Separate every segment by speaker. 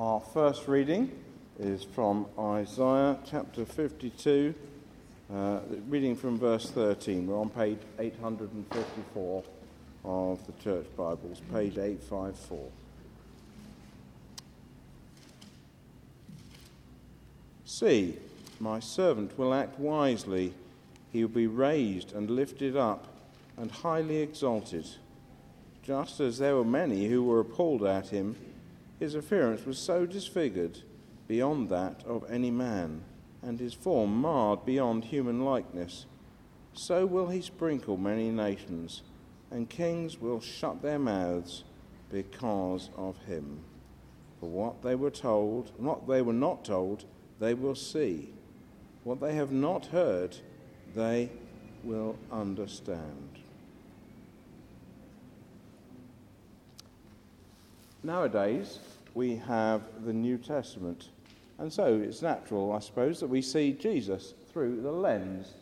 Speaker 1: Our first reading is from Isaiah chapter 52, uh, reading from verse 13. We're on page 854 of the Church Bibles, page 854. See, my servant will act wisely. He will be raised and lifted up and highly exalted. Just as there were many who were appalled at him, his appearance was so disfigured beyond that of any man, and his form marred beyond human likeness. So will he sprinkle many nations, and kings will shut their mouths because of him. For what they were told, what they were not told, they will see. What they have not heard, they will understand. Nowadays, we have the New Testament. And so it's natural, I suppose, that we see Jesus through the lens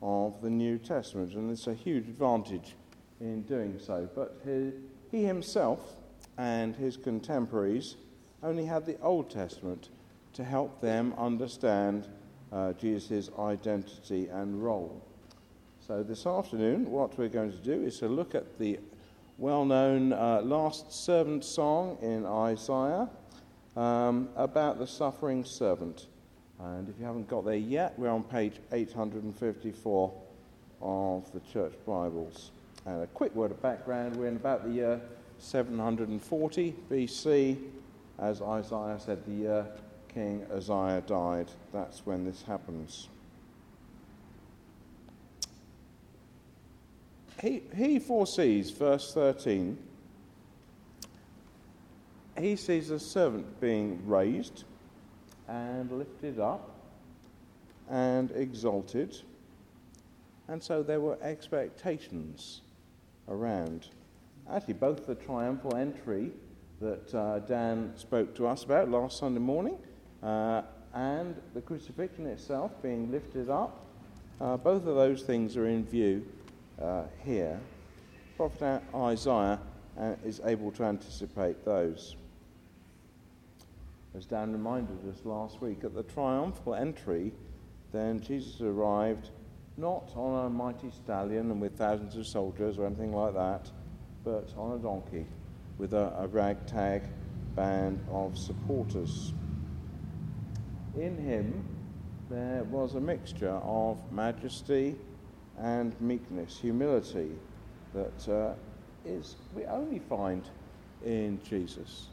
Speaker 1: of the New Testament. And it's a huge advantage in doing so. But he, he himself and his contemporaries only had the Old Testament to help them understand uh, Jesus' identity and role. So this afternoon, what we're going to do is to look at the well known uh, Last Servant song in Isaiah um, about the suffering servant. And if you haven't got there yet, we're on page 854 of the Church Bibles. And a quick word of background we're in about the year 740 BC. As Isaiah said, the year King Uzziah died. That's when this happens. He, he foresees, verse 13, he sees a servant being raised and lifted up and exalted. And so there were expectations around. Actually, both the triumphal entry that uh, Dan spoke to us about last Sunday morning uh, and the crucifixion itself being lifted up, uh, both of those things are in view uh, here, Prophet Isaiah uh, is able to anticipate those. As Dan reminded us last week, at the triumphal entry, then Jesus arrived not on a mighty stallion and with thousands of soldiers or anything like that, but on a donkey with a, a ragtag band of supporters. In him, there was a mixture of majesty and meekness, humility that uh, is we only find in Jesus.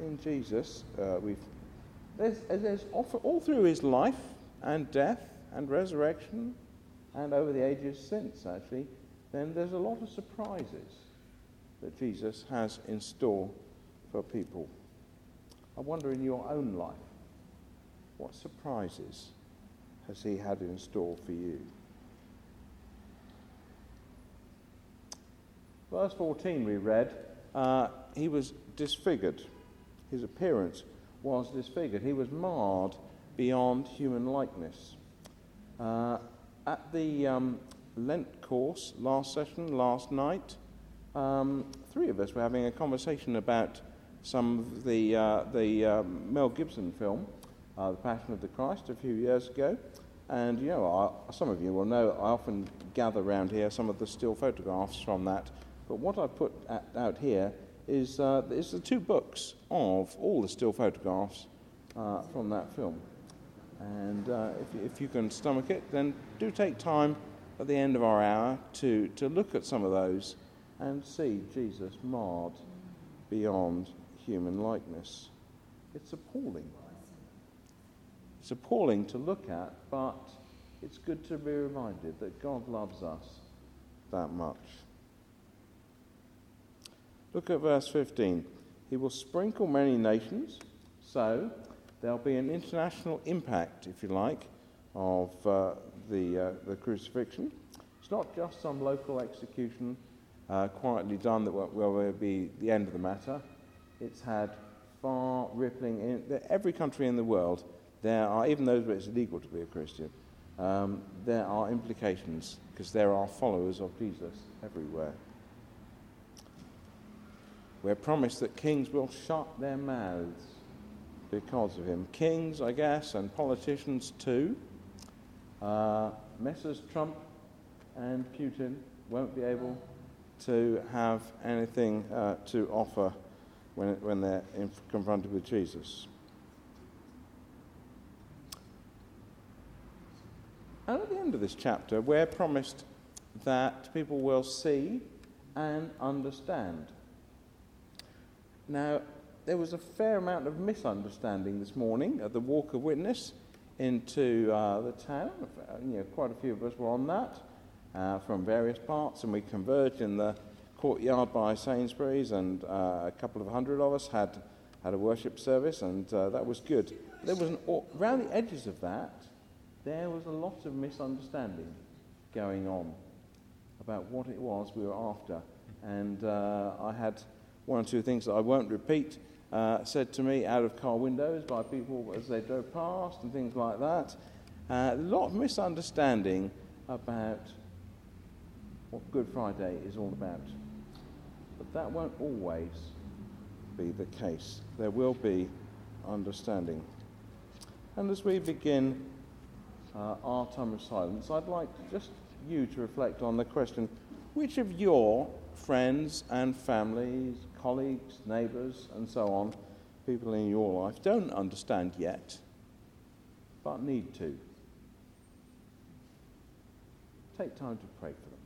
Speaker 1: In Jesus, uh, we've there's, there's all through his life and death and resurrection, and over the ages since actually, then there's a lot of surprises that Jesus has in store for people. I wonder in your own life, what surprises has he had in store for you? Verse 14 we read, uh, he was disfigured. His appearance was disfigured. He was marred beyond human likeness. Uh, at the um, Lent course last session, last night, um, three of us were having a conversation about some of the, uh, the um, Mel Gibson film, uh, The Passion of the Christ, a few years ago. And, you know, I, some of you will know I often gather around here some of the still photographs from that but what I've put at, out here is, uh, is the two books of all the still photographs uh, from that film. And uh, if, if you can stomach it, then do take time at the end of our hour to, to look at some of those and see Jesus marred beyond human likeness. It's appalling. It's appalling to look at, but it's good to be reminded that God loves us that much. Look at verse 15. He will sprinkle many nations, so there'll be an international impact, if you like, of uh, the, uh, the crucifixion. It's not just some local execution uh, quietly done that will, will be the end of the matter. It's had far rippling in every country in the world. There are, even those where it's illegal to be a Christian, um, there are implications because there are followers of Jesus everywhere. We're promised that kings will shut their mouths because of him. Kings, I guess, and politicians too. Uh, Messrs. Trump and Putin won't be able to have anything uh, to offer when, when they're in, confronted with Jesus. And at the end of this chapter, we're promised that people will see and understand. Now, there was a fair amount of misunderstanding this morning at the Walk of Witness into uh, the town. You know, quite a few of us were on that uh, from various parts, and we converged in the courtyard by Sainsbury's, and uh, a couple of hundred of us had, had a worship service, and uh, that was good. But There was an, around the edges of that, there was a lot of misunderstanding going on about what it was we were after. And uh, I had one or two things that I won't repeat uh, said to me out of car windows by people as they drove past and things like that. Uh, a lot of misunderstanding about what Good Friday is all about. But that won't always be the case. There will be understanding. And as we begin uh, our time of silence, I'd like just you to reflect on the question which of your friends and families, colleagues, neighbours, and so on, people in your life, don't understand yet, but need to? Take time to pray for them.